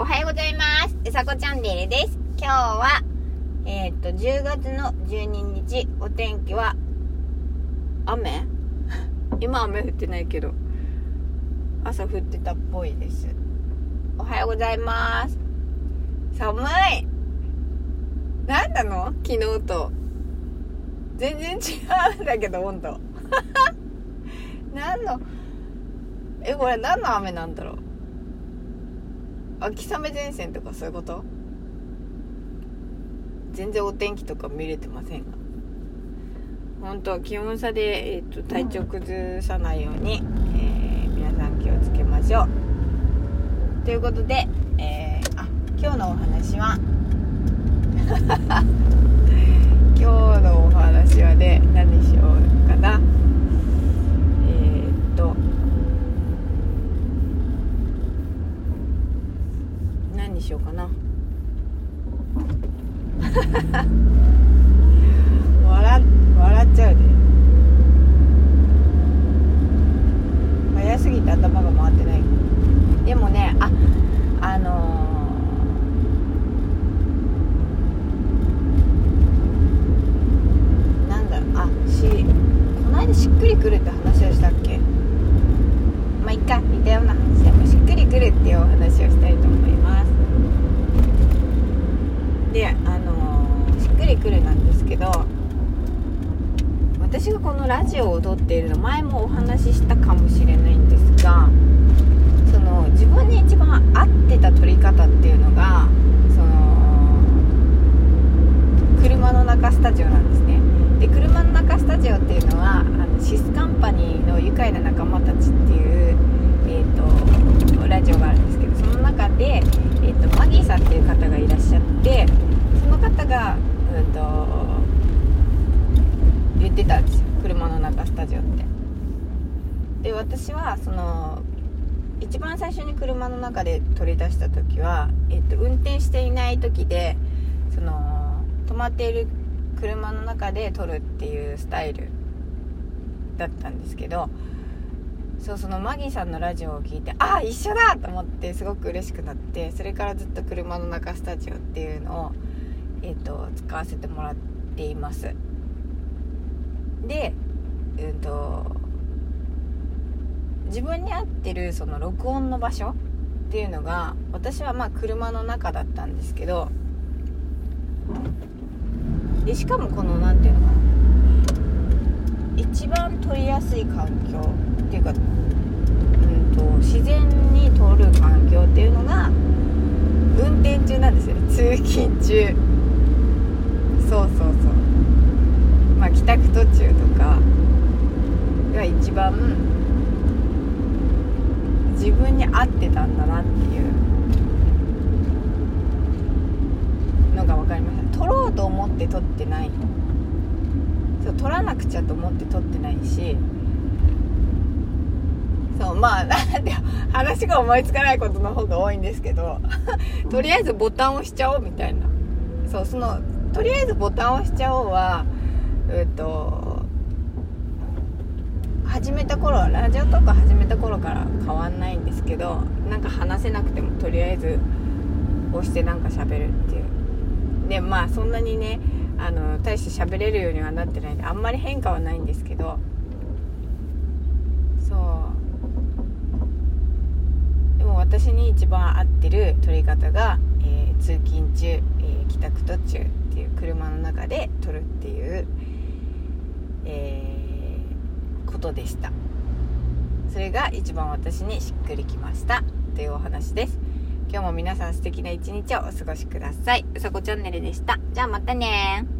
おはようございます。うさこチャンネルです。今日は、えーっと、10月の12日、お天気は、雨？今雨降ってないけど、朝降ってたっぽいです。おはようございます。寒い何なの？昨日と。全然違うんだけど、温度。何の、え、これ何の雨なんだろう？秋雨前線とかそういうこと？全然お天気とか見れてませんが本当気温差で、えー、と体調崩さないように、えー皆さん気をつけましょう。ということで、えーあ今日のお話は 今日のお話はね何しようかなえーっと何にしようかな。笑笑っちゃうで。早すぎて頭が回ってない。でもねああのーなんだあしこの間しっくりくるって話をしたっけまあいっか似たような話でもしっくりくるっていうお話をしたいと思いますであのーしっくるなんですけど私がこのラジオを撮っているの前もお話ししたかもしれないんですがその自分に一番合ってた撮り方っていうのがその車の中スタジオなんですね。で車の中スタジオっていうのはあのシスカンパニーの愉快な仲間たちっていう、えー、とラジオがあるんですけどその中で、えー、とマギーさんっていう方がいらっしゃってその方が、うん、と言ってたんですよ車の中スタジオって。で私はその一番最初に車の中で取り出した時は、えっと、運転していない時でその止まっている車の中で撮るっていうスタイルだったんですけどそうそのマギーさんのラジオを聞いてああ一緒だと思ってすごく嬉しくなってそれからずっと車の中スタジオっていうのを、えっと使わせてもらっています。でうんと自分に合ってるその録音の場所っていうのが私はまあ車の中だったんですけどでしかもこの何ていうのかな一番撮りやすい環境っていうか、うん、と自然に撮る環境っていうのが運転中なんですよ。通勤中そうそうそうまあ帰宅途中とかが一番自分に合ってたんだなっていう。のが分かりました撮ろうと思って撮ってない。そう撮らなくちゃと思って撮ってないし。そうまあなん で話が思いつかないことの方が多いんですけど。とりあえずボタンを押しちゃおうみたいな。そうそのとりあえずボタンを押しちゃおうはえっと頃ラジオとか始めた頃から変わんないんですけどなんか話せなくてもとりあえず押してなんか喋るっていう。でまあそんなにねあの大して喋れるようにはなってないんであんまり変化はないんですけどそう。でも私に一番合ってる撮り方が、えー通勤中、えー帰宅途中っていう車の中で撮るっていう、えーことでした。それが一番私にしっくりきました。というお話です。今日も皆さん素敵な一日をお過ごしください。うさこチャンネルでした。じゃあまたね